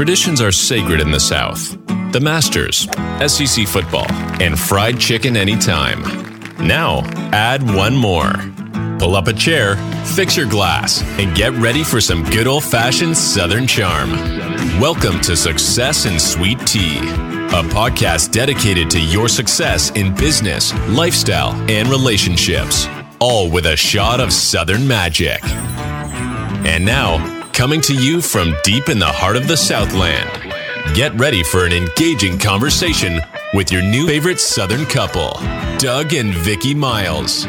Traditions are sacred in the South. The Masters, SEC football, and fried chicken anytime. Now, add one more. Pull up a chair, fix your glass, and get ready for some good old fashioned Southern charm. Welcome to Success and Sweet Tea, a podcast dedicated to your success in business, lifestyle, and relationships, all with a shot of Southern magic. And now, coming to you from deep in the heart of the Southland, get ready for an engaging conversation with your new favorite Southern couple, Doug and Vickie Miles.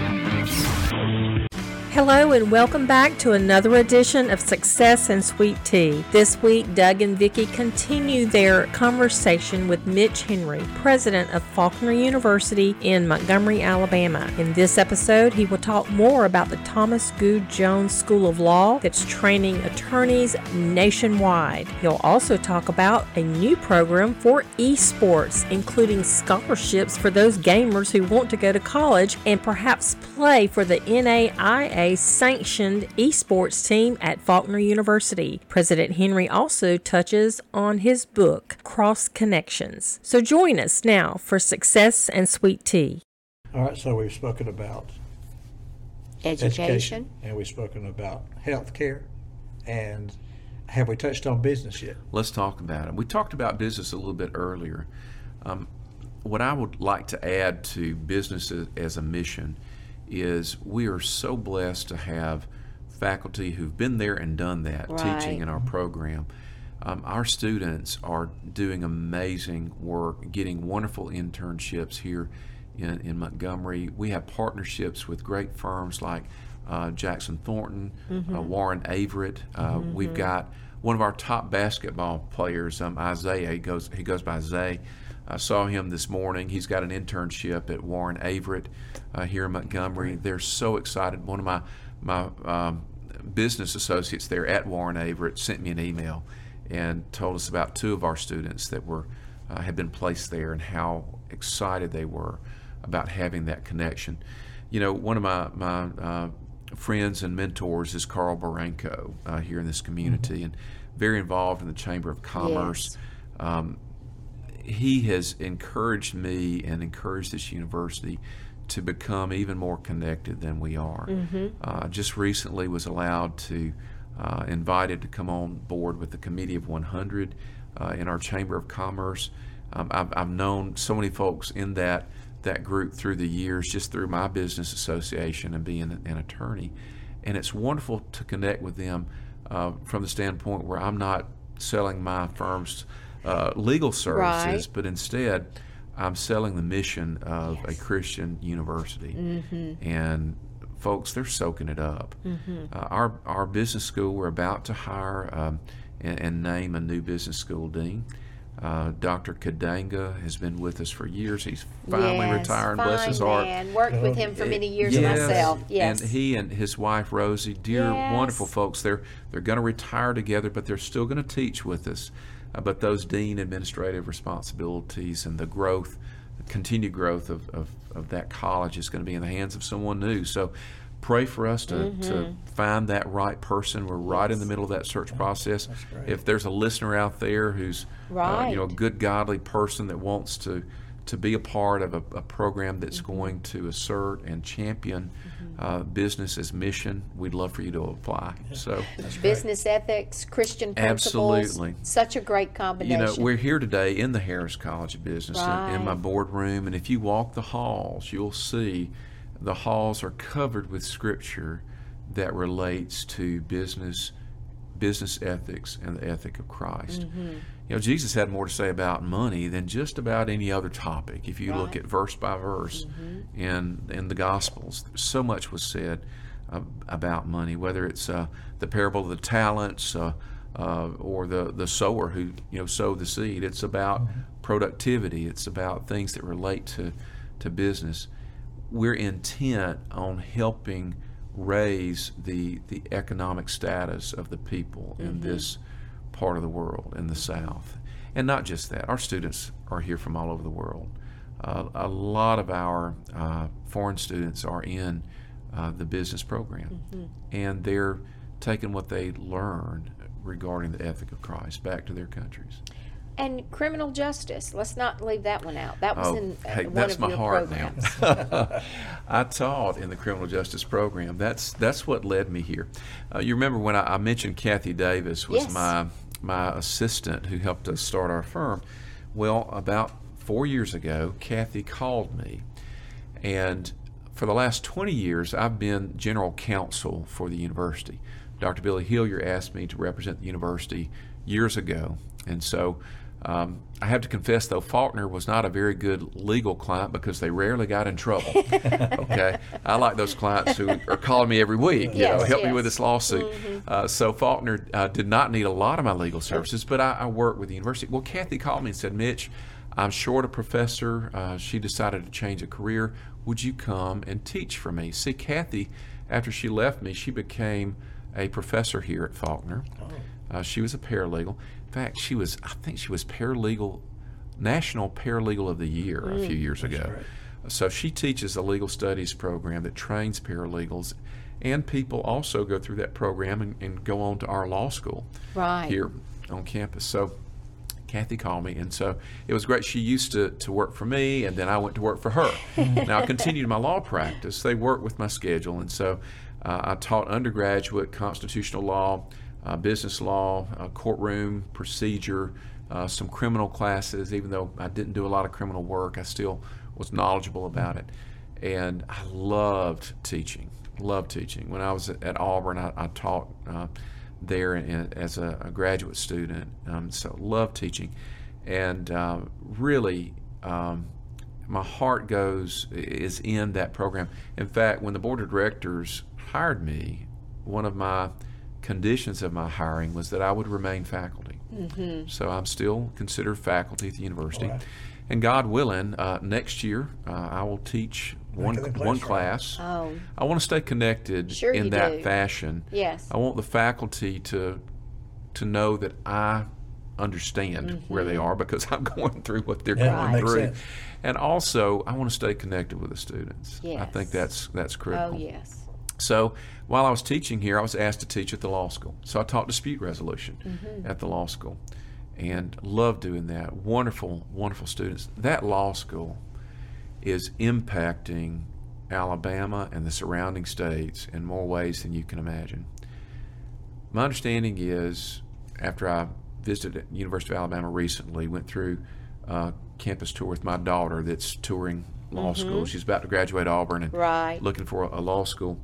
Hello and welcome back to another edition of Success and Sweet Tea. This week, Doug and Vickie continue their conversation with Mitch Henry, president of Faulkner University in Montgomery, Alabama. In this episode, he will talk more about the Thomas Goode Jones School of Law that's training attorneys nationwide. He'll also talk about a new program for esports, including scholarships for those gamers who want to go to college and perhaps play for the NAIA sanctioned esports team at Faulkner University. President Henry also touches on his book, Cross Connections. So join us now for Success and Sweet Tea. All right, so we've spoken about Education. and we've spoken about health care, and have we touched on business yet? Let's talk about it. We talked about business a little bit earlier. Um, what I would like to add to business as- as a mission is we are so blessed to have faculty who've been there and done that teaching in our program. Um, our students are doing amazing work, getting wonderful internships here in, in Montgomery. We have partnerships with great firms like uh, Jackson Thornton, uh, Warren Averett. Uh, We've got one of our top basketball players, um, Isaiah. He goes he goes by Zay. I saw him this morning. He's got an internship at Warren Averett uh, here in Montgomery. They're so excited. One of my my um, business associates there at Warren Averett sent me an email and told us about two of our students that were uh, had been placed there and how excited they were about having that connection. You know, one of my my uh, friends and mentors is Carl Baranko uh, here in this community and very involved in the Chamber of Commerce. Um, he has encouraged me and encouraged this university to become even more connected than we are. Uh, just recently was allowed to uh, invited to come on board with the Committee of 100 uh, in our Chamber of Commerce. Um, I've, I've known so many folks in that that group through the years, just through my business association and being an attorney, and it's wonderful to connect with them uh, from the standpoint where I'm not selling my firm's uh, legal services, Right. but instead I'm selling the mission of a Christian university. And folks, they're soaking it up. Uh, our, our business school, we're about to hire um, and, and name a new business school dean. Uh, Dr. Kadanga has been with us for years. He's finally Yes, retiring, fine bless his heart. man. Worked with him for many years Yes. myself. Yes. And he and his wife Rosie, dear Yes. wonderful folks, they're they're going to retire together, but they're still going to teach with us. Uh, but those dean administrative responsibilities and the growth, the continued growth of, of, of that college is going to be in the hands of someone new. So pray for us to, Mm-hmm. to find that right person. We're right in the middle of that search process. If there's a listener out there who's uh, you know a good godly person that wants to to be a part of a, a program that's Mm-hmm. going to assert and champion uh, business as mission, we'd love for you to apply. So, Business ethics, Christian principles. Absolutely. Such a great combination. you know, we're here today in the Harris College of Business in, in my Right. boardroom, and if you walk the halls, you'll see the halls are covered with scripture that relates to business business ethics and the ethic of Christ. Mm-hmm. You know, Jesus had more to say about money than just about any other topic. If you look at verse by verse in in the Gospels, so much was said uh, about money. Whether it's uh, the parable of the talents uh, uh, or the the sower who you know sowed the seed, it's about productivity. It's about things that relate to to business. We're intent on helping raise the the economic status of the people in this part of the world in the South, and not just that. Our students are here from all over the world. Uh, a lot of our uh, foreign students are in uh, the business program, and they're taking what they learn regarding the ethic of Christ back to their countries. And criminal justice. Let's not leave that one out. That was Oh, in uh, hey, one that's of my your heart programs. now. I taught in the criminal justice program. That's that's what led me here. Uh, you remember when I, I mentioned Kathy Davis was Yes. my my assistant who helped us start our firm. Well, about four years ago, Kathy called me, and for the last 20 years, I've been general counsel for the university. Dr. Billy Hilyer asked me to represent the university years ago, and so um, I have to confess, though, Faulkner was not a very good legal client because they rarely got in trouble. okay, I like those clients who are calling me every week. You know, Yes, help me with this lawsuit. Uh, so Faulkner uh, did not need a lot of my legal services, but I, I work with the university. Well, Kathy called me and said, Mitch, I'm short a professor. Uh, she decided to change a career. Would you come and teach for me? See, Kathy, after she left me, she became a professor here at Faulkner. Uh, she was a paralegal. Fact, she was, I think she was paralegal, National Paralegal of the Year a few years ago. So she teaches a legal studies program that trains paralegals, and people also go through that program and, and go on to our law school Right. here on campus. So Kathy called me, and so it was great. She used to, to work for me, and then I went to work for her. now I continued my law practice. They worked with my schedule, and so uh, I taught undergraduate constitutional law, uh, business law, uh, courtroom procedure, uh, some criminal classes. Even though I didn't do a lot of criminal work, I still was knowledgeable about it, and I loved teaching. Loved teaching. When I was at, Auburn, I, I taught. Uh, there in, as a, a graduate student. Um, so loved teaching, and uh, really, um, my heart goes is in that program. In fact, when the board of directors hired me, one of my conditions of my hiring was that I would remain faculty. Mm-hmm. So I'm still considered faculty at the university. Right. And God willing, uh, next year uh, I will teach one one class, Oh, I want to stay connected Sure in that do. fashion. Yes. I want the faculty to to know that I understand where they are because I'm going through what they're Yeah, that going makes through. sense. And also, I want to stay connected with the students. Yes. I think that's that's critical. oh yes. So while I was teaching here, I was asked to teach at the law school. So I taught dispute resolution Mm-hmm. at the law school, and loved doing that. Wonderful, wonderful students. That law school is impacting Alabama and the surrounding states in more ways than you can imagine. My understanding is, after I visited University of Alabama recently, went through a campus tour with my daughter that's touring law school. She's about to graduate Auburn and Mm-hmm. Right. looking for a law school.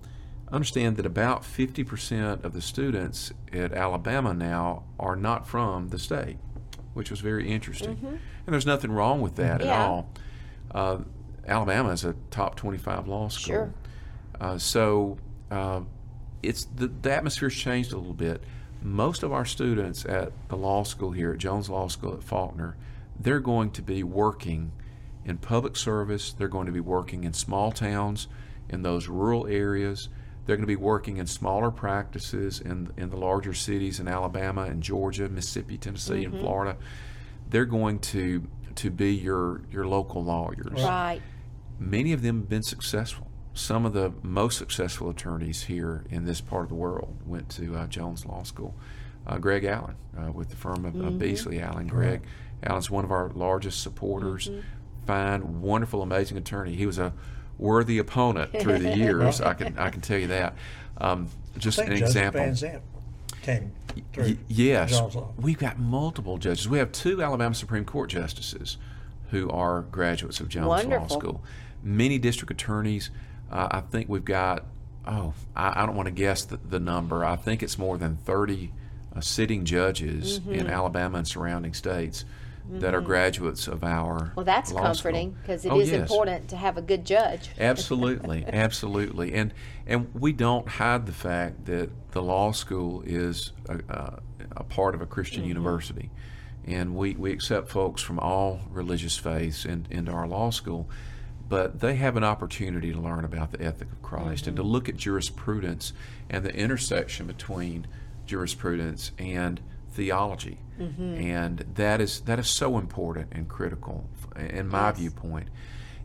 Understand that about 50% of the students at Alabama now are not from the state, which was very interesting. And there's nothing wrong with that at Mm-hmm. All. Uh, Alabama is a top 25 law school. Sure. Uh, so uh, it's the, the atmosphere's changed a little bit. Most of our students at the law school here at Jones Law School at Faulkner, they're going to be working in public service. They're going to be working in small towns, in those rural areas. They're going to be working in smaller practices in in the larger cities in Alabama and Georgia, Mississippi, Tennessee, and Florida. They're going to to be your your local lawyers Right. many of them have been successful. Some of the most successful attorneys here in this part of the world went to uh, Jones Law School. Uh, Greg Allen uh, with the firm of, of Beasley Allen. Greg Allen's one of our largest supporters. Fine, wonderful, amazing attorney. He was a worthy opponent through the years. I can I can tell you that. Um, just I think an Joseph example. Van Zandt came through. Y- yes, we've got multiple judges. We have two Alabama Supreme Court justices who are graduates of Jones Law School. Many district attorneys. Uh, I think we've got. Oh, I, I don't want to guess the, the number. I think it's more than thirty uh, sitting judges Mm-hmm. in Alabama and surrounding states that are graduates of our. Well, that's comforting because it Oh, is yes. important to have a good judge. Absolutely, absolutely, and and we don't hide the fact that the law school is a, a, a part of a Christian Mm-hmm. university, and we, we accept folks from all religious faiths in, into our law school, but they have an opportunity to learn about the ethic of Christ and to Mm-hmm. look at jurisprudence and the intersection between jurisprudence and theology, Mm-hmm. and that is that is so important and critical in my Yes. viewpoint,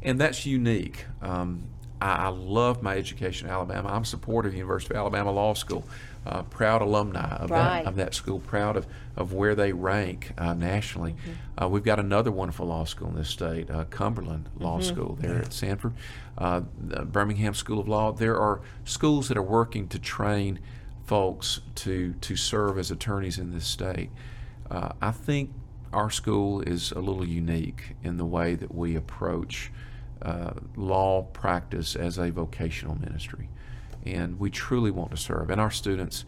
and that's unique. Um, I, I love my education in Alabama. I'm supportive of the University of Alabama Law School. Uh, proud alumni of, Right. that, of that school. Proud of, of where they rank uh, nationally. Uh, we've got another wonderful law school in this state, uh, Cumberland Law School there at Samford, uh, the Birmingham School of Law. There are schools that are working to train folks to to serve as attorneys in this state. Uh, I think our school is a little unique in the way that we approach uh, law practice as a vocational ministry, and we truly want to serve. And our students,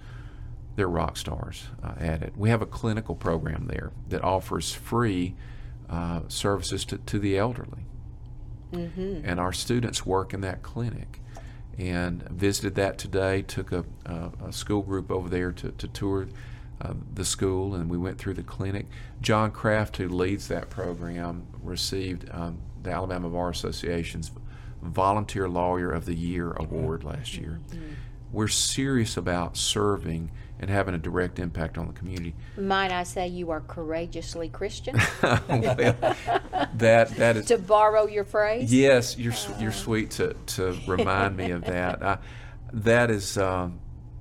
they're rock stars uh, at it. We have a clinical program there that offers free uh, services to, to the elderly and our students work in that clinic. And visited that today. Took a, a, a school group over there to, to tour uh, the school, and we went through the clinic. John Kraft, who leads that program, received um, the Alabama Bar Association's Volunteer Lawyer of the Year award last year. We're serious about serving and having a direct impact on the community. Might I say you are courageously Christian? well, that that is to borrow your phrase? Yes, you're s- you're sweet to, to remind me of that. I, that is um,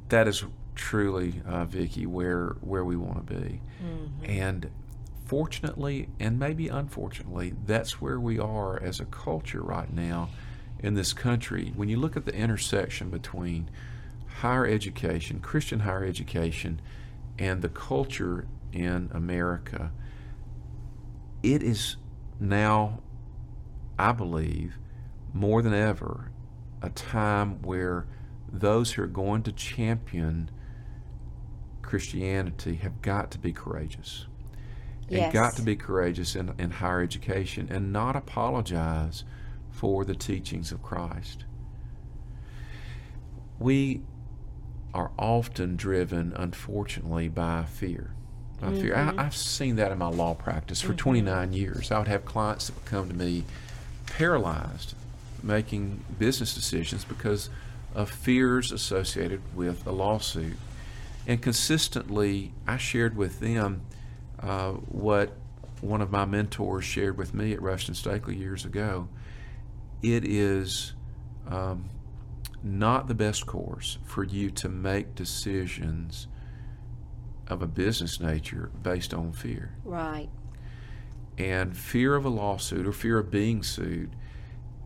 that is truly, uh, Vickie, where where we want to be, and fortunately, and maybe unfortunately, that's where we are as a culture right now in this country. When you look at the intersection between higher education, Christian higher education, and the culture in America, it is now I believe, more than ever, a time where those who are going to champion Christianity have got to be courageous. And got to be courageous in, in higher education and not apologize for the teachings of Christ. We are often driven, unfortunately, by fear. By fear. I, I've seen that in my law practice for 29 years. I would have clients that would come to me paralyzed making business decisions because of fears associated with a lawsuit. And consistently, I shared with them uh, what one of my mentors shared with me at Rushton Stakely years ago. It is um, not the best course for you to make decisions of a business nature based on fear. Right. And fear of a lawsuit or fear of being sued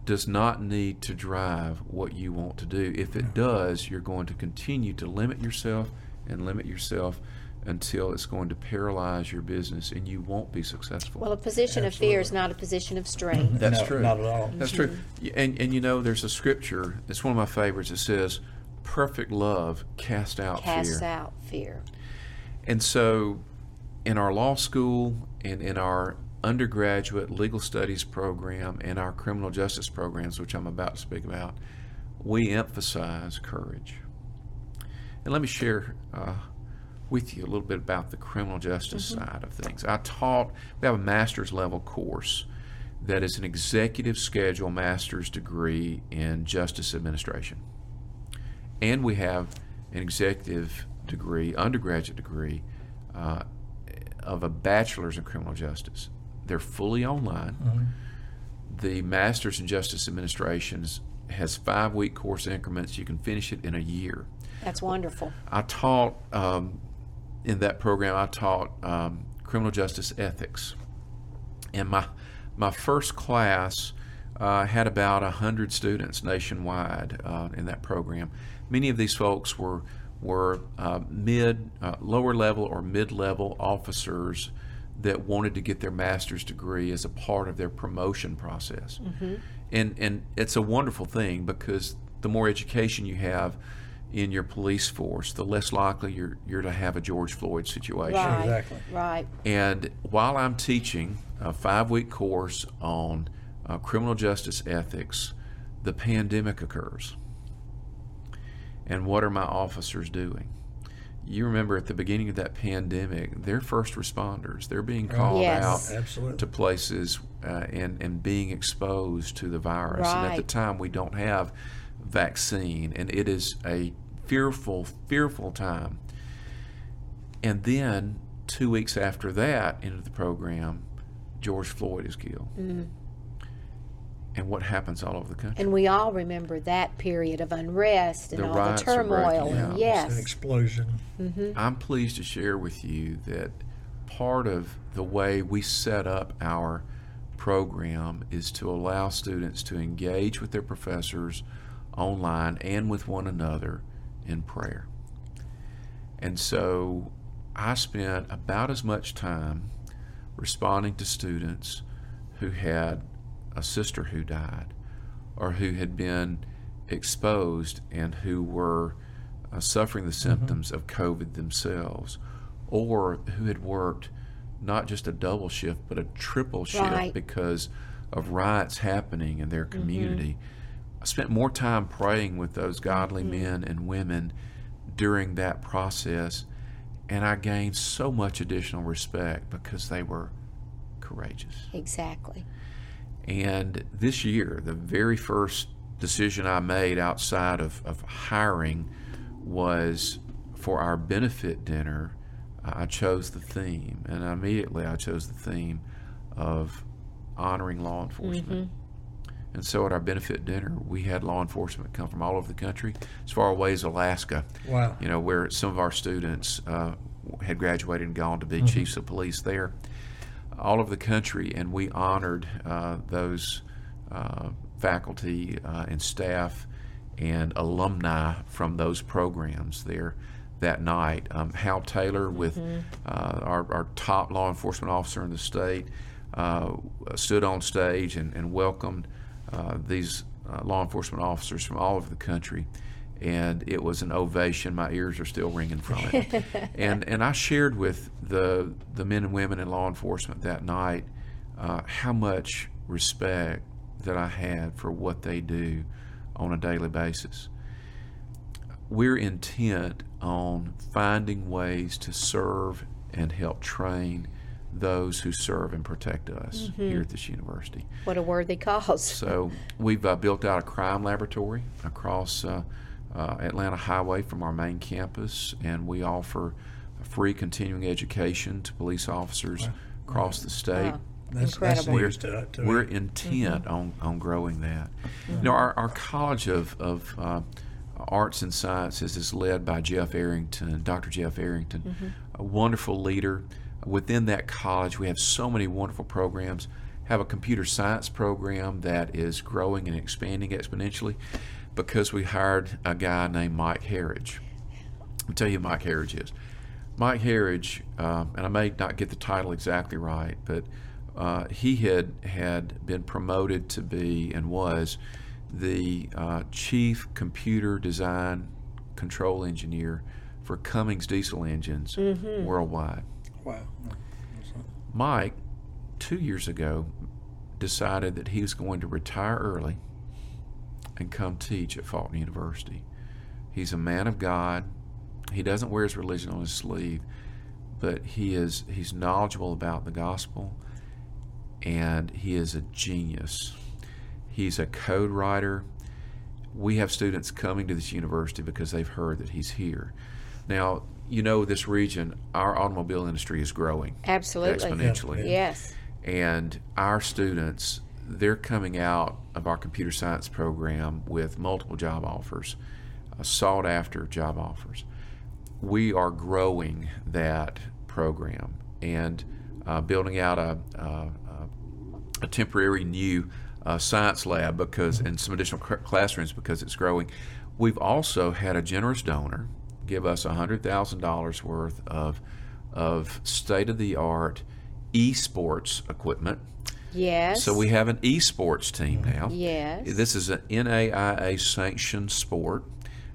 does not need to drive what you want to do. If it does, you're going to continue to limit yourself and limit yourself until it's going to paralyze your business and you won't be successful. Well, a position of fear is not a position of strength. That's No, true. Not at all. That's true. And, and you know, there's a scripture, it's one of my favorites. It says, Perfect love cast out Casts fear. out fear. And so, in our law school and in our undergraduate legal studies program and our criminal justice programs, which I'm about to speak about, we emphasize courage. And let me share uh, with you a little bit about the criminal justice side of things. I taught, we have a master's level course that is an executive schedule master's degree in justice administration. And we have an executive degree, undergraduate degree, uh, of a bachelor's in criminal justice. They're fully online. The master's in justice administration has five week course increments. You can finish it in a year. That's wonderful. I taught um, in that program. I taught um, criminal justice ethics, and my my first class uh, had about hundred students nationwide uh, in that program. Many of these folks were were uh, mid, uh, lower level or mid level officers that wanted to get their master's degree as a part of their promotion process. And and it's a wonderful thing because the more education you have in your police force, the less likely you're you're to have a George Floyd situation. Right. Exactly. Right. And while I'm teaching a five week course on uh, criminal justice ethics, the pandemic occurs. And what are my officers doing? You remember at the beginning of that pandemic, they're first responders. They're being called Yes. out Absolutely. to places uh, and, and being exposed to the virus. And at the time, we don't have vaccine, and it is a fearful, fearful time. And then two weeks after that, into the program, George Floyd is killed. Mm-hmm. and what happens all over the country. And we all remember that period of unrest and The all the turmoil. out. and It's yes. an explosion. Mm-hmm. I'm pleased to share with you that part of the way we set up our program is to allow students to engage with their professors online and with one another in prayer. And so I spent about as much time responding to students who had a sister who died or who had been exposed and who were uh, suffering the symptoms of COVID themselves or who had worked not just a double shift but a triple shift Right. because of riots happening in their community. I spent more time praying with those godly mm-hmm. men and women during that process, and I gained so much additional respect because they were courageous. Exactly. And this year, the very first decision I made outside of, of hiring was for our benefit dinner. I chose the theme, and immediately I chose the theme of honoring law enforcement. Mm-hmm. And so at our benefit dinner, we had law enforcement come from all over the country, as far away as Alaska. Wow. You know, where some of our students uh, had graduated and gone to be chiefs of police there, all over the country, and we honored uh, those uh, faculty uh, and staff and alumni from those programs there that night. Um, Hal Taylor, with uh, our, our top law enforcement officer in the state, uh, stood on stage and, and welcomed uh, these uh, law enforcement officers from all over the country. And it was an ovation. My ears are still ringing from it. and and I shared with the the men and women in law enforcement that night uh, how much respect that I had for what they do on a daily basis. We're intent on finding ways to serve and help train those who serve and protect us here at this university. What a worthy cause. So we've uh, built out a crime laboratory across uh, uh, Atlanta Highway from our main campus, and we offer free continuing education to police officers across the state. Wow. That's, that's Incredible. news to, to We're me. intent on, on growing that. You know, our, our College of, of uh, Arts and Sciences is led by Jeff Arrington, Dr. Jeff Arrington, a wonderful leader. Within that college, we have so many wonderful programs. Have a computer science program that is growing and expanding exponentially because we hired a guy named Mike Harridge. I'll tell you who Mike Harridge is. Mike Harridge, um, and I may not get the title exactly right, but uh, he had had been promoted to be and was the uh, chief computer design control engineer for Cummins diesel engines worldwide. Wow. Mike, two years ago, decided that he was going to retire early and come teach at Faulkner University. He's a man of God. He doesn't wear his religion on his sleeve, but he is he's knowledgeable about the gospel and he is a genius. He's a code writer. We have students coming to this university because they've heard that he's here. Now, you know this region, our automobile industry is growing Absolutely. exponentially. Yes. And our students, they're coming out of our computer science program with multiple job offers, uh, sought after job offers. We are growing that program and uh, building out a, a, a temporary new uh, science lab because and some additional cr- classrooms because it's growing. We've also had a generous donor give us $100,000 worth of, of state of the art esports equipment. Yes. So we have an esports team now. Yes. This is an NAIA sanctioned sport.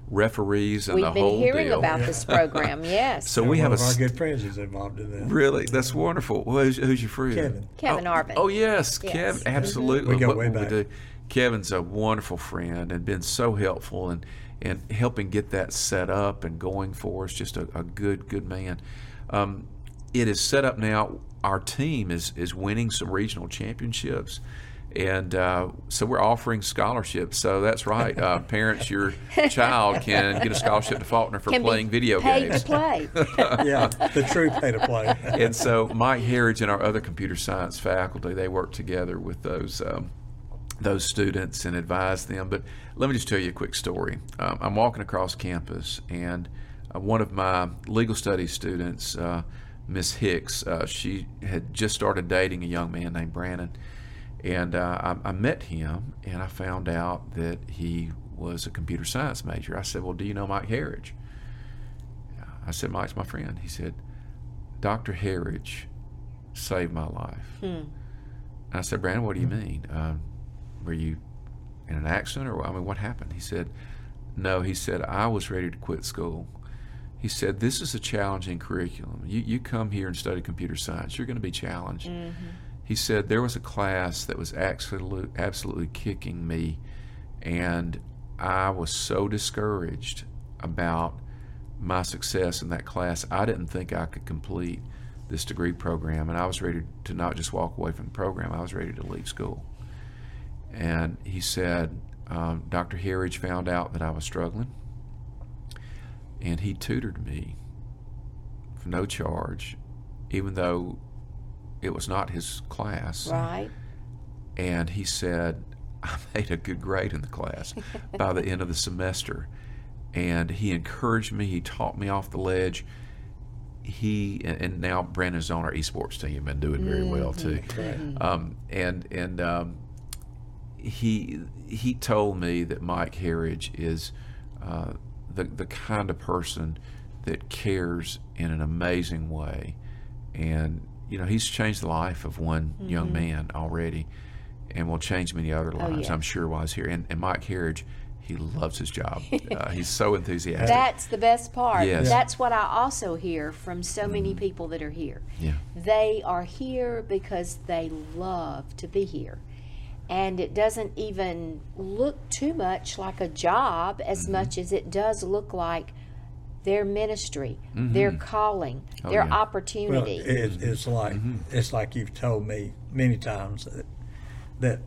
Referees and We've the been whole hearing deal. about this program. Yes. So And we one have a of our good friends is involved in that. really that's wonderful. Well, who's, who's your friend? Kevin. Kevin oh, Arvin. Oh yes, Yes. Kevin. Mhm. Absolutely. We go What way will back. do? Kevin's a wonderful friend and been so helpful and and helping get that set up and going for us. Just a, a good good man. Um, it is set up now. Our team is is winning some regional championships. And uh, so we're offering scholarships. So that's right, uh, parents. Your child can get a scholarship to Faulkner for Can be playing video paid games. to play. yeah, the true pay to play. and so Mike Harridge and our other computer science faculty, they work together with those um, those students and advise them. But let me just tell you a quick story. Um, I'm walking across campus, and uh, one of my legal studies students, uh, Miss Hicks, uh, she had just started dating a young man named Brandon. And uh, I, I met him, and I found out that he was a computer science major. I said, Well, do you know Mike Harridge? I said, Mike's my friend. He said, Dr. Harridge saved my life. And I said, Brandon, what do you mean? Um, were you in an accident or I mean, what happened? He said, No, he said, I was ready to quit school. He said, This is a challenging curriculum. You, you come here and study computer science, you're going to be challenged. Mm-hmm. He said, There was a class that was absolutely absolutely kicking me, and I was so discouraged about my success in that class. I didn't think I could complete this degree program, and I was ready to not just walk away from the program, I was ready to leave school. And he said, um, Dr. Harridge found out that I was struggling, and he tutored me for no charge, even though it was not his class. Right. And he said, I made a good grade in the class by the end of the semester. And he encouraged me, he taught me off the ledge. He and now Brandon's on our esports team and doing very well too. Um, and and um, he he told me that Mike Harridge is uh, the the kind of person that cares in an amazing way, and you know he's changed the life of one young man already, and will change many other lives. yeah. I'm sure while he's here. And, and Mike Harridge, he loves his job. uh, he's so enthusiastic. That's the best part. Yes. That's what I also hear from so many people that are here. yeah. They are here because they love to be here. And it doesn't even look too much like a job as Mm-hmm. much as it does look like their ministry, their calling, Oh, their yeah. Well, opportunity. it, it's like Mm-hmm. it's like you've told me many times that, that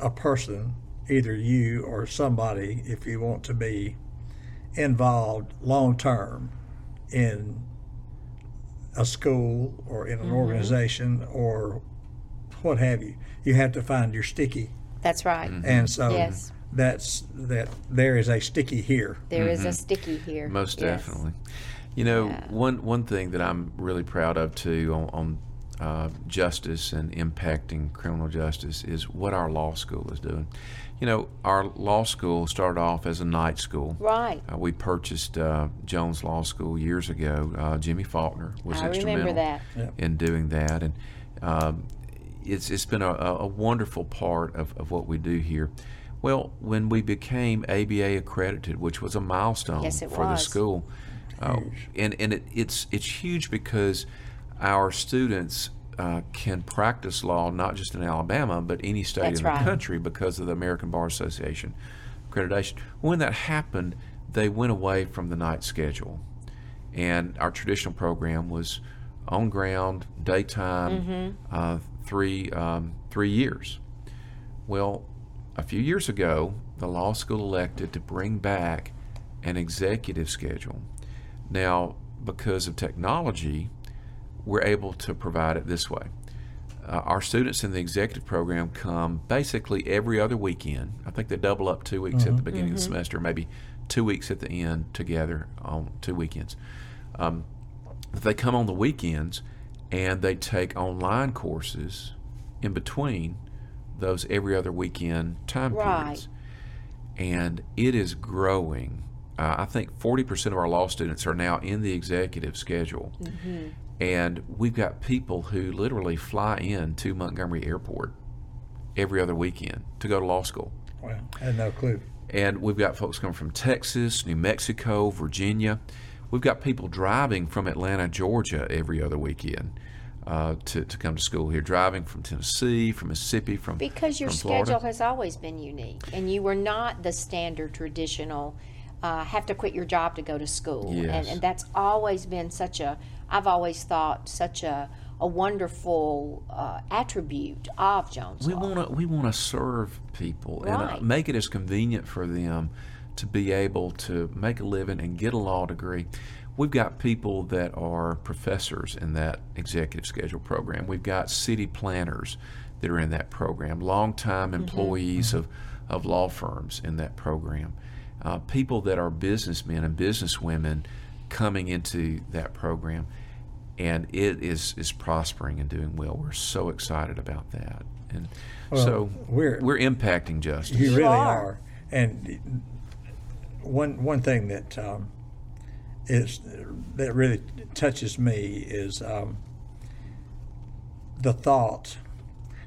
a person, either you or somebody, if you want to be involved long term in a school or in an Mm-hmm. organization or what have you, you have to find your sticky, That's right. Mm-hmm. and so Yes. that's that. There is a sticky here. There is a sticky here. Mm-hmm. Most Yes. definitely. You know, Yeah. one one thing that I'm really proud of too on, on uh, justice and impacting criminal justice is what our law school is doing. You know, our law school started off as a night school. Right. Uh, we purchased uh, Jones Law School years ago. Uh, Jimmy Faulkner was I remember instrumental that. in doing that, and um, it's it's been a, a wonderful part of, of what we do here. Well, when we became ABA accredited, which was a milestone Yes, for the school, uh, and and it, it's it's huge because our students uh, can practice law not just in Alabama but any state That's in the right. country because of the American Bar Association accreditation. When that happened, they went away from the night schedule, and our traditional program was on ground daytime Mm-hmm. uh, three um, three years. Well, a few years ago, the law school elected to bring back an executive schedule. Now, because of technology, we're able to provide it this way. Uh, our students in the executive program come basically every other weekend. I think they double up two weeks at the beginning of the semester, maybe two weeks at the end together on two weekends. Um, they come on the weekends and they take online courses in between those every other weekend time Right. periods. And it is growing. Uh, I think 40% of our law students are now in the executive schedule. And we've got people who literally fly in to Montgomery Airport every other weekend to go to law school. Well, I had no clue. And we've got folks coming from Texas, New Mexico, Virginia. We've got people driving from Atlanta, Georgia every other weekend uh, to, to come to school here, driving from Tennessee, from Mississippi, from Because your from Florida. schedule has always been unique, and you were not the standard traditional. Uh, have to quit your job to go to school, and, Yes. and that's always been such a. I've always thought such a a wonderful uh, attribute of Jones We want to we want to serve people and uh, make it as convenient for them to be able to make a living and get a law degree. we've got people that are professors in that executive schedule program. We've got city planners that are in that program, longtime employees of, of law firms in that program, uh, people that are businessmen and businesswomen coming into that program. And it is, is prospering and doing well. We're so excited about that. And Well, so we're- we're impacting justice. You really are. are. And one one thing that um, is that really touches me is um, the thought.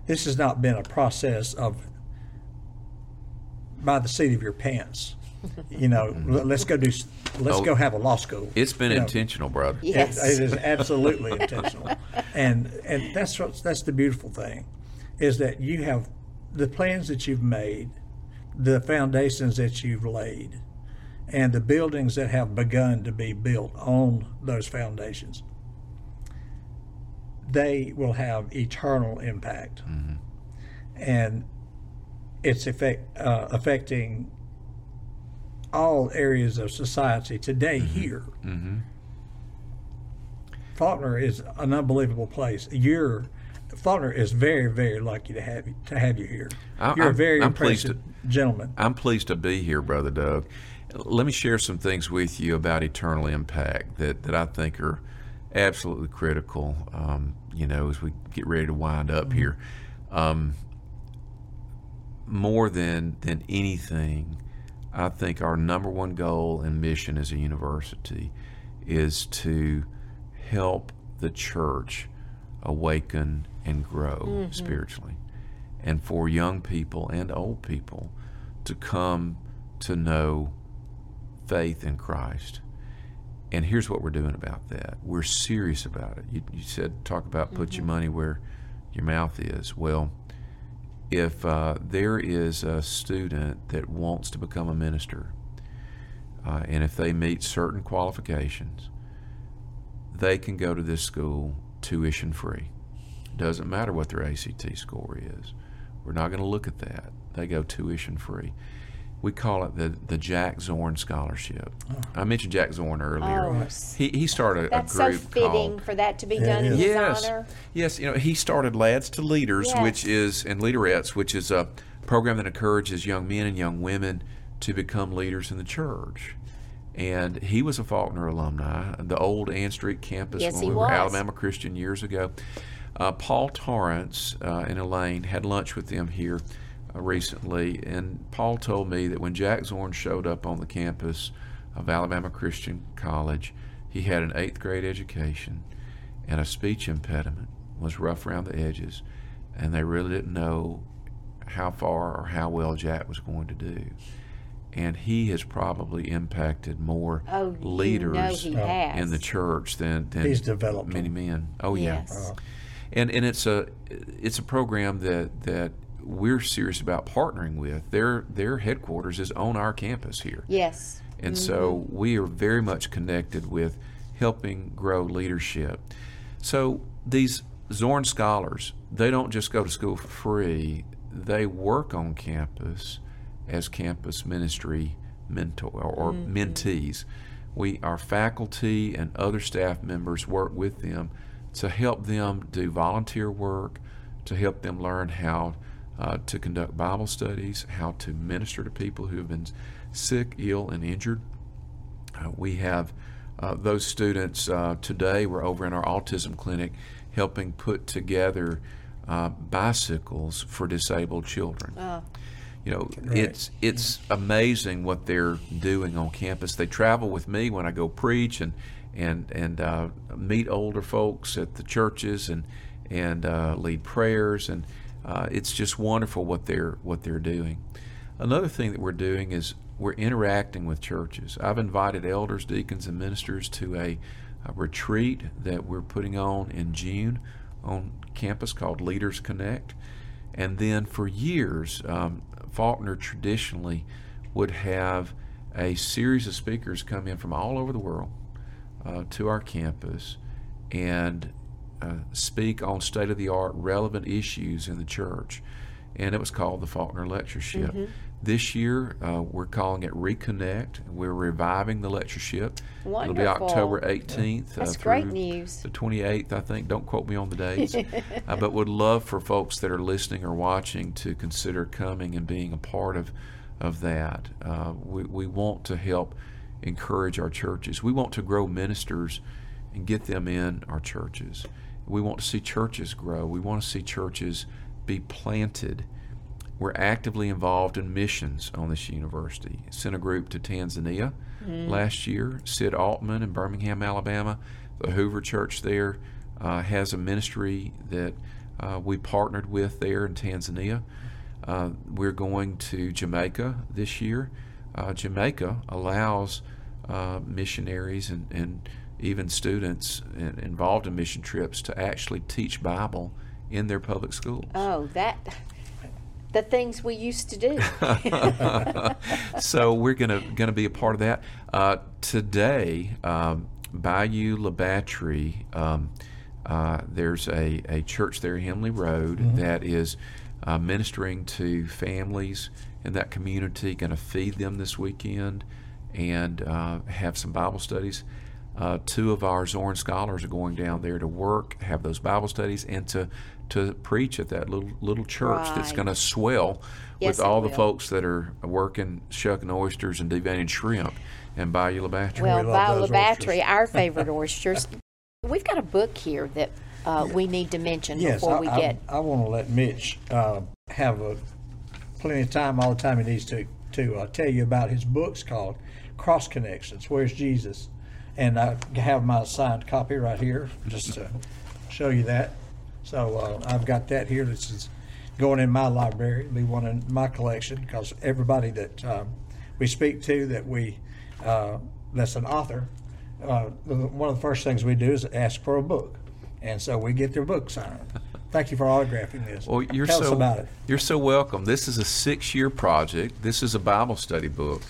This has not been a process of by the seat of your pants. You know, let- let's go do. Let's Oh, go have a law school. It's been You know, intentional, brother. it- Yes. it is absolutely intentional, and and that's what that's the beautiful thing, is that you have the plans that you've made, the foundations that you've laid, and the buildings that have begun to be built on those foundations. They will have eternal impact, mm-hmm. and it's effect, uh, affecting all areas of society today mm-hmm. here. Mm-hmm. Faulkner is an unbelievable place. You're Faulkner is very, very lucky to have you, to have you here. I- You're a I'm- very I'm pleased impressive gentleman. I'm pleased to be here, Brother Doug. Let me share some things with you about eternal impact that, that I think are absolutely critical, um, you know, as we get ready to wind up here. Um, more than, than anything, I think our number one goal and mission as a university is to help the church awaken and grow spiritually. And for young people and old people to come to know faith in Christ. And here's what we're doing about that. We're serious about it. You, you said talk about put your money where your mouth is. Well, if uh, there is a student that wants to become a minister, uh, and if they meet certain qualifications, they can go to this school tuition free. Doesn't matter what their ACT score is. We're not going to look at that. They go tuition free. We call it the, the Jack Zorn Scholarship. I mentioned Jack Zorn earlier. Oh, He, he started a, That's a so group fitting called for that to be Yeah, done in is. his yes. honor. Yes, you know, he started Lads to Leaders, Yes. which is and Leaderettes, which is a program that encourages young men and young women to become leaders in the church. And he was a Faulkner alumni, the old Ann Street campus Yes, when he we were was. Alabama Christian years ago. Uh, Paul Torrance uh, and Elaine had lunch with them here recently, and Paul told me that when Jack Zorn showed up on the campus of Alabama Christian College, he had an eighth grade education and a speech impediment, was rough around the edges, and they really didn't know how far or how well Jack was going to do. And he has probably impacted more Oh, you leaders know oh, in the church than, than He's developed many them. men. Oh yeah, Yes. and and it's a it's a program that that we're serious about partnering with. Their their headquarters is on our campus here. Yes. And so mm-hmm. we are very much connected with helping grow leadership. So these Zorn scholars, they don't just go to school for free, they work on campus as campus ministry mentor or mm-hmm. mentees. We our faculty and other staff members work with them to help them do volunteer work, to help them learn how uh, to conduct Bible studies, how to minister to people who have been sick, ill, and injured. Uh, we have uh, those students uh, today. We're over in our autism clinic helping put together uh, bicycles for disabled children. You know, it's it's amazing what they're doing on campus. They travel with me when I go preach and and and uh, meet older folks at the churches and and uh, lead prayers and uh, it's just wonderful what they're what they're doing. Another thing that we're doing is we're interacting with churches. I've invited elders, deacons, and ministers to a, a retreat that we're putting on in June on campus called Leaders Connect. And then for years, um, Faulkner traditionally would have a series of speakers come in from all over the world uh, to our campus and uh, speak on state of the art relevant issues in the church. and it was called the Faulkner Lectureship. Mm-hmm. This year, uh, we're calling it Reconnect. We're reviving the lectureship. Wonderful. It'll be October 18th That's uh, great news. the 28th, I think. Don't quote me on the dates. uh, but would love for folks that are listening or watching to consider coming and being a part of, of that. Uh, we, we want to help encourage our churches. We want to grow ministers and get them in our churches. We want to see churches grow. We want to see churches be planted. We're actively involved in missions on this university. Sent a group to Tanzania last year. Sid Altman in Birmingham, Alabama, the Hoover Church there uh, has a ministry that uh, we partnered with there in Tanzania. Uh, we're going to Jamaica this year. Uh, Jamaica allows uh, missionaries and, and even students in, involved in mission trips to actually teach Bible in their public schools. Oh, that the things we used to do. so we're gonna gonna be a part of that uh, today. Um, Bayou La Batre, um, uh, there's a, a church there, Hemley Road, that is uh, ministering to families in that community. Going to feed them this weekend and uh, have some Bible studies. Uh, two of our Zorn scholars are going down there to work, have those Bible studies, and to to preach at that little little church that's going to swell Yes, with all the folks that are working shucking oysters and deveining shrimp and Bayou La Batre. well, love Viola those Battery, oysters. our favorite oysters. We've got a book here that uh, we need to mention Yes, before I, we I, get. I want to let Mitch uh, have a, plenty of time, all the time he needs to, to uh, tell you about his books called Cross Connections. Where's Jesus? And I have my signed copy right here, just to show you that. So uh, I've got that here. This is going in my library, be one in my collection, because everybody that um, we speak to that we uh, that's an author, uh, one of the first things we do is ask for a book, and so we get their book signed. Thank you for autographing this. Well, you're Tell so us about it. you're so welcome. This is a six-year project. This is a Bible study book.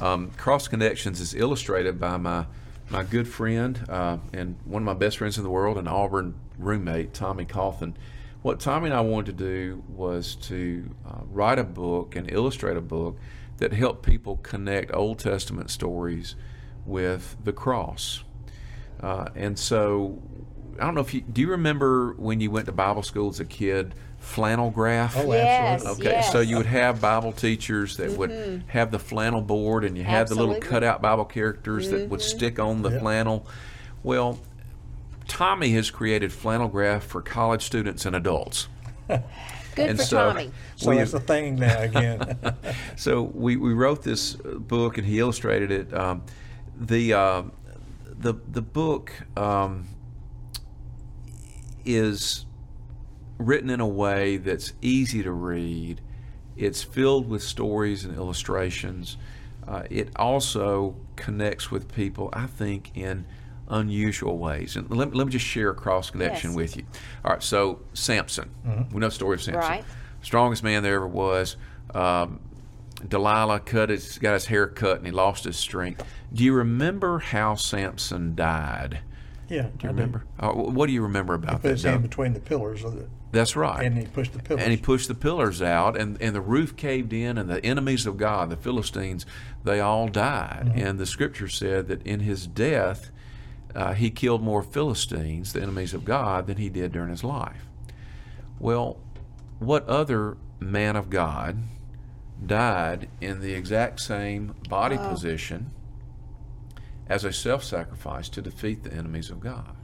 Um, Cross Connections is illustrated by my my good friend uh, and one of my best friends in the world, an Auburn roommate, Tommy Coffin. What Tommy and I wanted to do was to uh, write a book and illustrate a book that helped people connect Old Testament stories with the cross. Uh, and so, I don't know if you do you remember when you went to Bible school as a kid, flannel graph? Oh, yes, absolutely. Okay, so you would have Bible teachers that would have the flannel board, and you had the little cutout Bible characters that would stick on the Yep. flannel. Well, Tommy has created flannel graph for college students and adults. Good and for so- Tommy. So we- that's the thing now again. So we, we wrote this uh, book, and he illustrated it. Um, the uh, the the book um, is written in a way that's easy to read. It's filled with stories and illustrations. Uh, it also connects with people, I think, in unusual ways. And let, let me just share a cross connection Yes. with you. All right, so Samson. We know the story of Samson. Right. Strongest man there ever was. Um, Delilah cut his, got his hair cut and he lost his strength. Do you remember how Samson died? yeah, Do you remember? Uh, wh- what do you remember about Put that? his hand Doug? between the pillars of the, That's right. and he pushed the pillars. And he pushed the pillars out, and, and the roof caved in, and the enemies of God, the Philistines, they all died. And the scripture said that in his death, uh, he killed more Philistines, the enemies of God, than he did during his life. Well, what other man of God died in the exact same body position as a self sacrifice to defeat the enemies of God?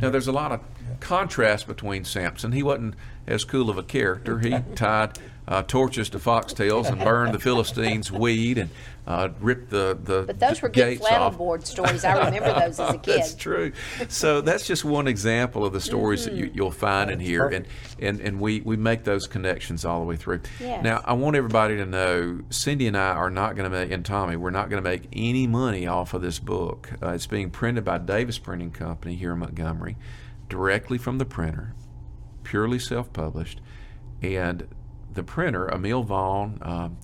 Now, there's a lot of contrast between Samson. He wasn't as cool of a character. He tied uh, torches to foxtails and burned the Philistines' weed and uh, ripped the, the But those were good gates flannel off. board stories. I remember those as a kid. That's true. So that's just one example of the stories that Mm-hmm. you, you'll find in here, and, and and we we make those connections all the way through. Yes. Now I want everybody to know, Cindy and I are not going to make, and Tommy, we're not going to make any money off of this book. Uh, it's being printed by Davis Printing Company here in Montgomery, directly from the printer, purely self-published, and the printer, Emil Vaughn. Um,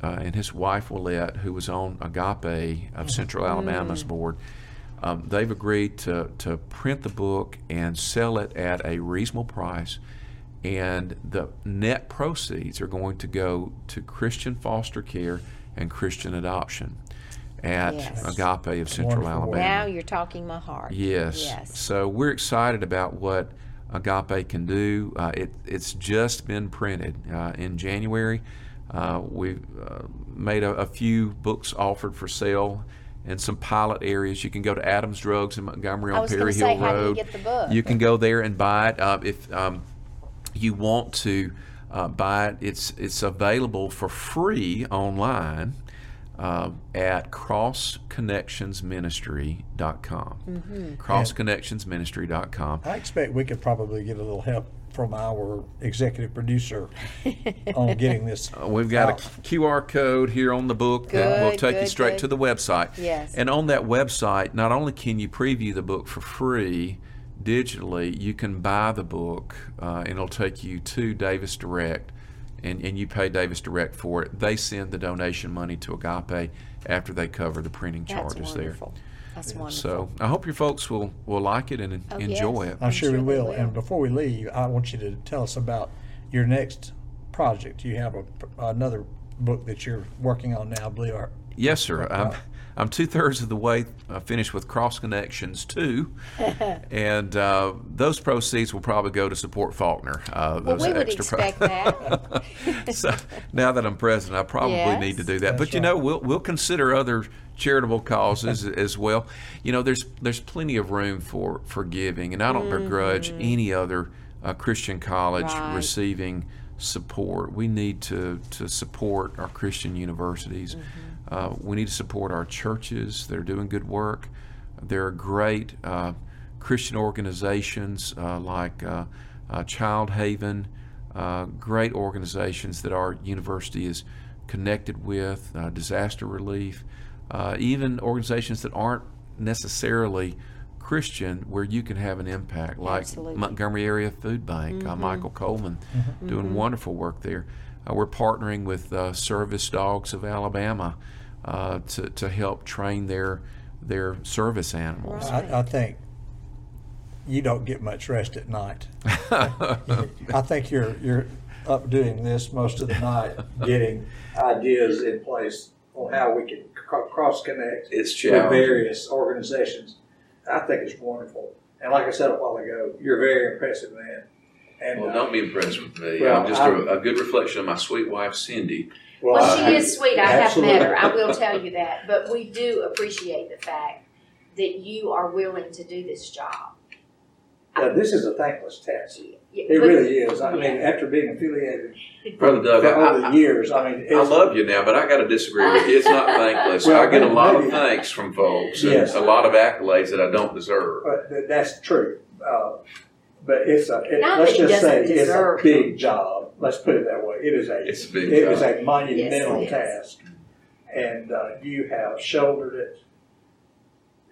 uh, and his wife Willette, who was on Agape of Central Alabama's board, um, they've agreed to, to print the book and sell it at a reasonable price. and the net proceeds are going to go to Christian foster care and Christian adoption at Yes. Agape of Central Wonderful. Alabama. Now you're talking my heart. Yes. Yes. So we're excited about what Agape can do. Uh, it, it's just been printed uh, in January. Uh, we've uh, made a, a few books offered for sale in some pilot areas. You can go to Adams Drugs in Montgomery on Perry say, Hill you Road. book? You can go there and buy it. Uh, if um, you want to uh, buy it, it's it's available for free online uh, at crossconnectionsministry.com. Mm-hmm. Crossconnectionsministry.com. I expect we could probably get a little help from our executive producer on getting this. Uh, We've got out. a QR code here on the book that will Good, take you straight good. to the website. Yes. And on that website, not only can you preview the book for free digitally, you can buy the book uh, and it'll take you to Davis Direct and, and you pay Davis Direct for it. They send the donation money to Agape after they cover the printing That's charges there. wonderful. That's wonderful. So I hope your folks will, will like it and Oh, enjoy yes. it. I'm sure we sure they will. will. And before we leave, I want you to tell us about your next project. You have a, another book that you're working on now, I believe. Are, Yes, sir. I'm, I'm two thirds of the way uh, finished with Cross Connections 2, and uh, those proceeds will probably go to support Faulkner. Uh, well, those we would extra pro- expect that. so now that I'm president, I probably Yes. need to do that. but you right. know, we'll we'll consider other charitable causes as well. You know, there's there's plenty of room for for giving, and I don't begrudge any other uh, Christian college Mm-hmm. Right. receiving support. We need to to support our Christian universities. Mm-hmm. Uh, we need to support our churches. They're doing good work. There are great uh, Christian organizations uh, like uh, uh, Child Haven, uh, great organizations that our university is connected with, uh, disaster relief, uh, even organizations that aren't necessarily Christian where you can have an impact, like Absolutely. Mm-hmm. Montgomery Area Food Bank, uh, Michael Coleman doing wonderful work there. Uh, we're partnering with uh, Service Dogs of Alabama uh, to, to help train their their service animals. I, I think you don't get much rest at night. I think you're you're up doing this most of the night, getting ideas in place on how we can cross connect It's with various organizations. I think it's wonderful. And like I said a while ago, you're a very impressive man. And Well, uh, don't be impressed with me. Well, I'm just I'm- a, a good reflection of my sweet wife, Cindy. Well, Well, I- she is sweet. I have met her. I will tell you that. But we do appreciate the fact that you are willing to do this job. Yeah, this is a thankless task. Yeah, It really is. I mean, after being affiliated Brother Doug, for all over I, the years, I mean, I love you now, but I got to disagree with you. It's not thankless. Well, I get a lot of thanks from folks and a lot of accolades that I don't deserve. But that's true. Uh, but it's a, it, let's just say it's a deserve big job. Let's put it that way. It is a, It's a big it is job. a monumental Yes, it is. task. And uh, you have shouldered it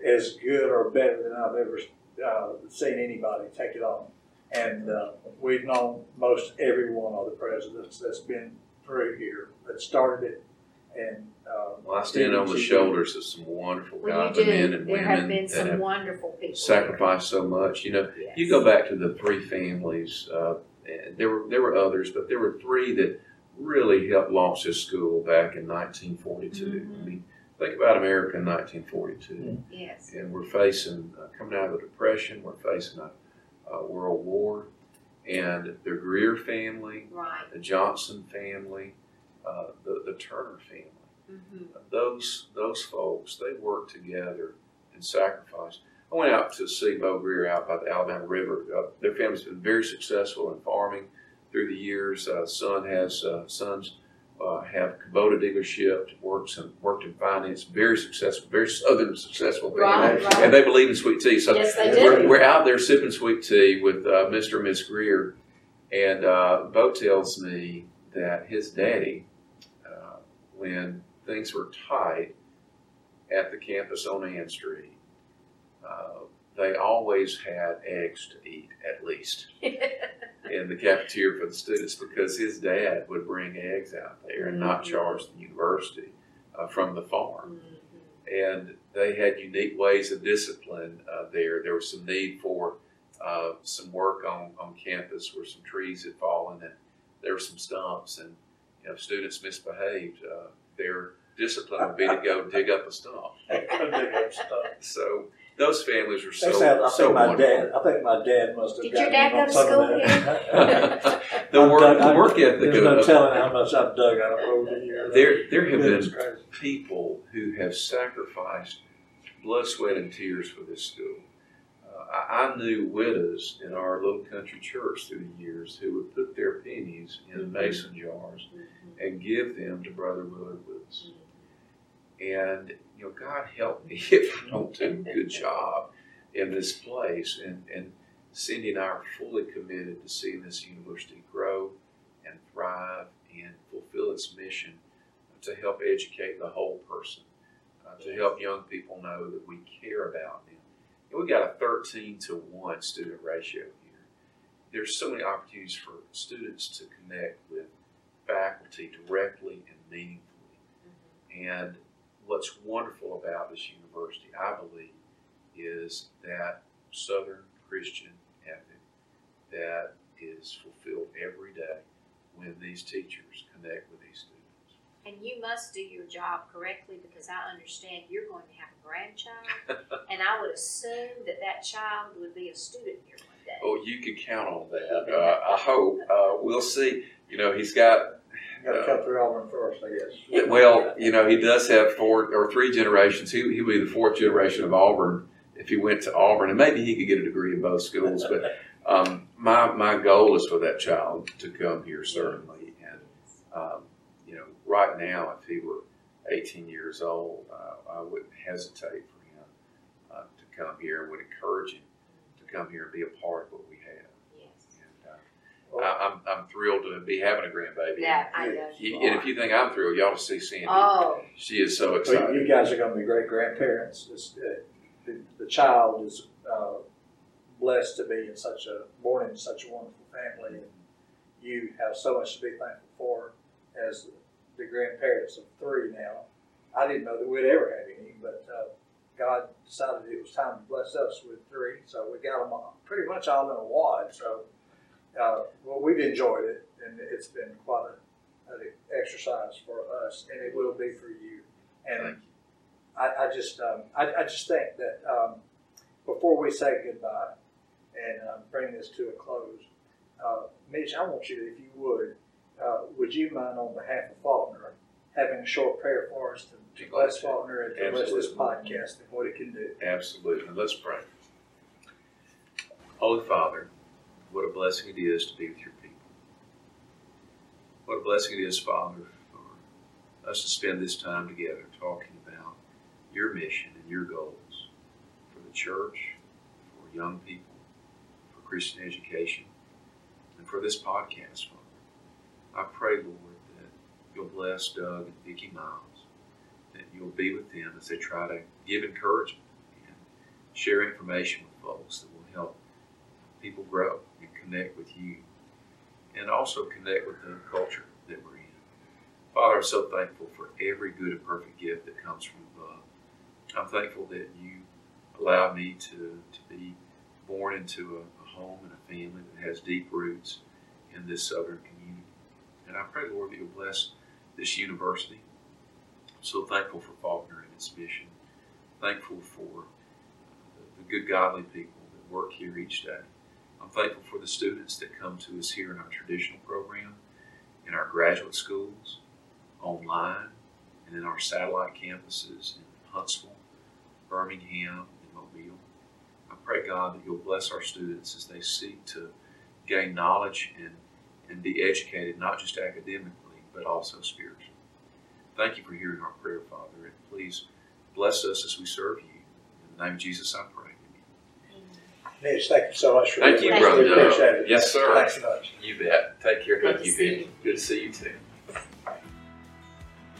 as good or better than I've ever uh, seen anybody take it on. And uh, we've known most every one of the presidents that's been through here that started it. And uh, Well, I stand on the shoulders of some wonderful Well, you godly men do. and There have women been that some have wonderful people. sacrificed so much. You know, Yes. you go back to the three families. Uh, and there were there were others, but there were three that really helped launch this school back in 1942. Mhm. I mean, think about America in 1942. Yes. and we're facing uh, coming out of the depression. We're facing a, a world war, and the Greer family, Right. the Johnson family, uh, the the Turner family. Hmm Those those folks they worked together and sacrificed. I went out to see Bo Greer out by the Alabama River. Uh, their family's been very successful in farming through the years. Uh, son has uh, sons uh, have Kubota dealership, works and worked in finance, very successful, very southern successful family, Right, right. and they believe in sweet tea. So Yes, they we're, do. we're out there sipping sweet tea with uh, Mr. and Miss Greer, and uh, Bo tells me that his daddy, uh, when things were tight at the campus on Ann Street, uh, they always had eggs to eat at least in the cafeteria for the students because his dad would bring eggs out there and not Mhm. charge the university uh, from the farm Mhm. and they had unique ways of discipline uh, there. There was some need for uh, some work on, on campus where some trees had fallen and there were some stumps and you know, students misbehaved, uh, their discipline would be to go dig up a stump. So those families were so They said, I so think my wonderful. dad, I think my dad must have. Did your gotten dad in on go to some of school that. the I've work, dug- the I've- work ethic There's no of telling how much I've dug out of over the years. there, there have It's been crazy. people who have sacrificed blood, sweat, and tears for this school. I, I knew widows in our little country church through the years who would put their pennies in mm-hmm. mason jars mm-hmm. and give them to Brother Willard Willis. Mm-hmm. And, you know, God help me if I don't do a good job in this place. And, and Cindy and I are fully committed to seeing this university grow and thrive and fulfill its mission to help educate the whole person, uh, to help young people know that we care about them. And we've got a 13 to 1 student ratio here. There's so many opportunities for students to connect with faculty directly and meaningfully. And what's wonderful about this university, I believe, is that Southern Christian ethic that is fulfilled every day when these teachers connect with. And you must do your job correctly because I understand you're going to have a grandchild. and I would assume that that child would be a student here one day. Oh, you can count on that. Uh, I hope. Uh, we'll see. You know, he's got Gotta come through Auburn first, I guess. Well, you know, he does have four or three generations. He he would be the fourth generation of Auburn if he went to Auburn, and maybe he could get a degree in both schools. But um, my my goal is for that child to come here certainly, and um, you know, right now, if he were 18 years old, uh, I wouldn't hesitate for him uh, to come here and would encourage him to come here and be a part of what we have. Yes. And, uh, I, I'm I'm thrilled to be having a grandbaby. That I know. You- And if you think I'm thrilled, you ought to see Sandy. Oh, She is so Well, excited. you guys are gonna be great grandparents. This, uh, the, the child is, uh, blessed to be in such a, born in such a wonderful family. and You have so much to be thankful for as the grandparents of three now. I didn't know that we'd ever have any, but, uh, God decided it was time to bless us with three, so we got them all, pretty much all in a wad, so, uh, well, we've enjoyed it, and it's been quite a, an exercise for us, and it will be for you. And. I, I just, um, I, I just think that um, before we say goodbye and um, bring this to a close, uh, Mitch, I want you, if you would, uh, would you mind on behalf of Faulkner having a short prayer for us to, to bless. Faulkner and to bless this podcast and what it can do? Absolutely. Let's pray. Holy Father, what a blessing it is to be with your people. What a blessing it is, Father, for us to spend this time together talking about your mission and your goals for the church, for young people, for Christian education, and for this podcast. I pray, Lord, that you'll bless Doug and Vickie Miles, that you'll be with them as they try to give encouragement and share information with folks that will help people grow and connect with you and also connect with the culture that we're in. Father, I'm so thankful for every good and perfect gift that comes from above. I'm thankful that you allowed me to, to be born into a, a home and a family that has deep roots in this southern community. And I pray, Lord, that you'll bless this university. I'm so thankful for Faulkner and its mission. Thankful for the, good, godly people that work here each day. I'm thankful for the students that come to us here in our traditional program, in our graduate schools, online, and in our satellite campuses in Huntsville, Birmingham, and Mobile. I pray, God, that you'll bless our students as they seek to gain knowledge and, and be educated, not just academically, but also spiritually. Thank you for hearing our prayer, Father, and please bless us as we serve you. In the name of Jesus, I pray. Amen. Mitch, thank you so much for Thank this. you, We brother. appreciate it. Yes, sir. Thanks so much. You bet. Take care. Good Thank to you, see Vinny. you. Good to see you too.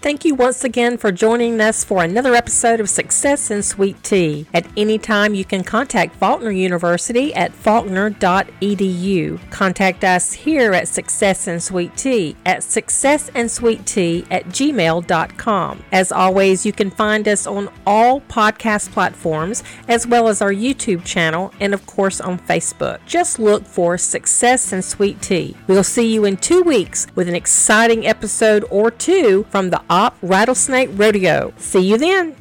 Thank you once again for joining us for another episode of Success in Sweet Tea. At any time, you can contact Faulkner University at faulkner.edu. Contact us here at Success in Sweet Tea at successandsweettea at gmail.com. As always, you can find us on all podcast platforms as well as our YouTube channel and, of course, on Facebook. Just look for Success in Sweet Tea. We'll see you in two weeks with an exciting episode or two from the Opp Rattlesnake Rodeo. See you then.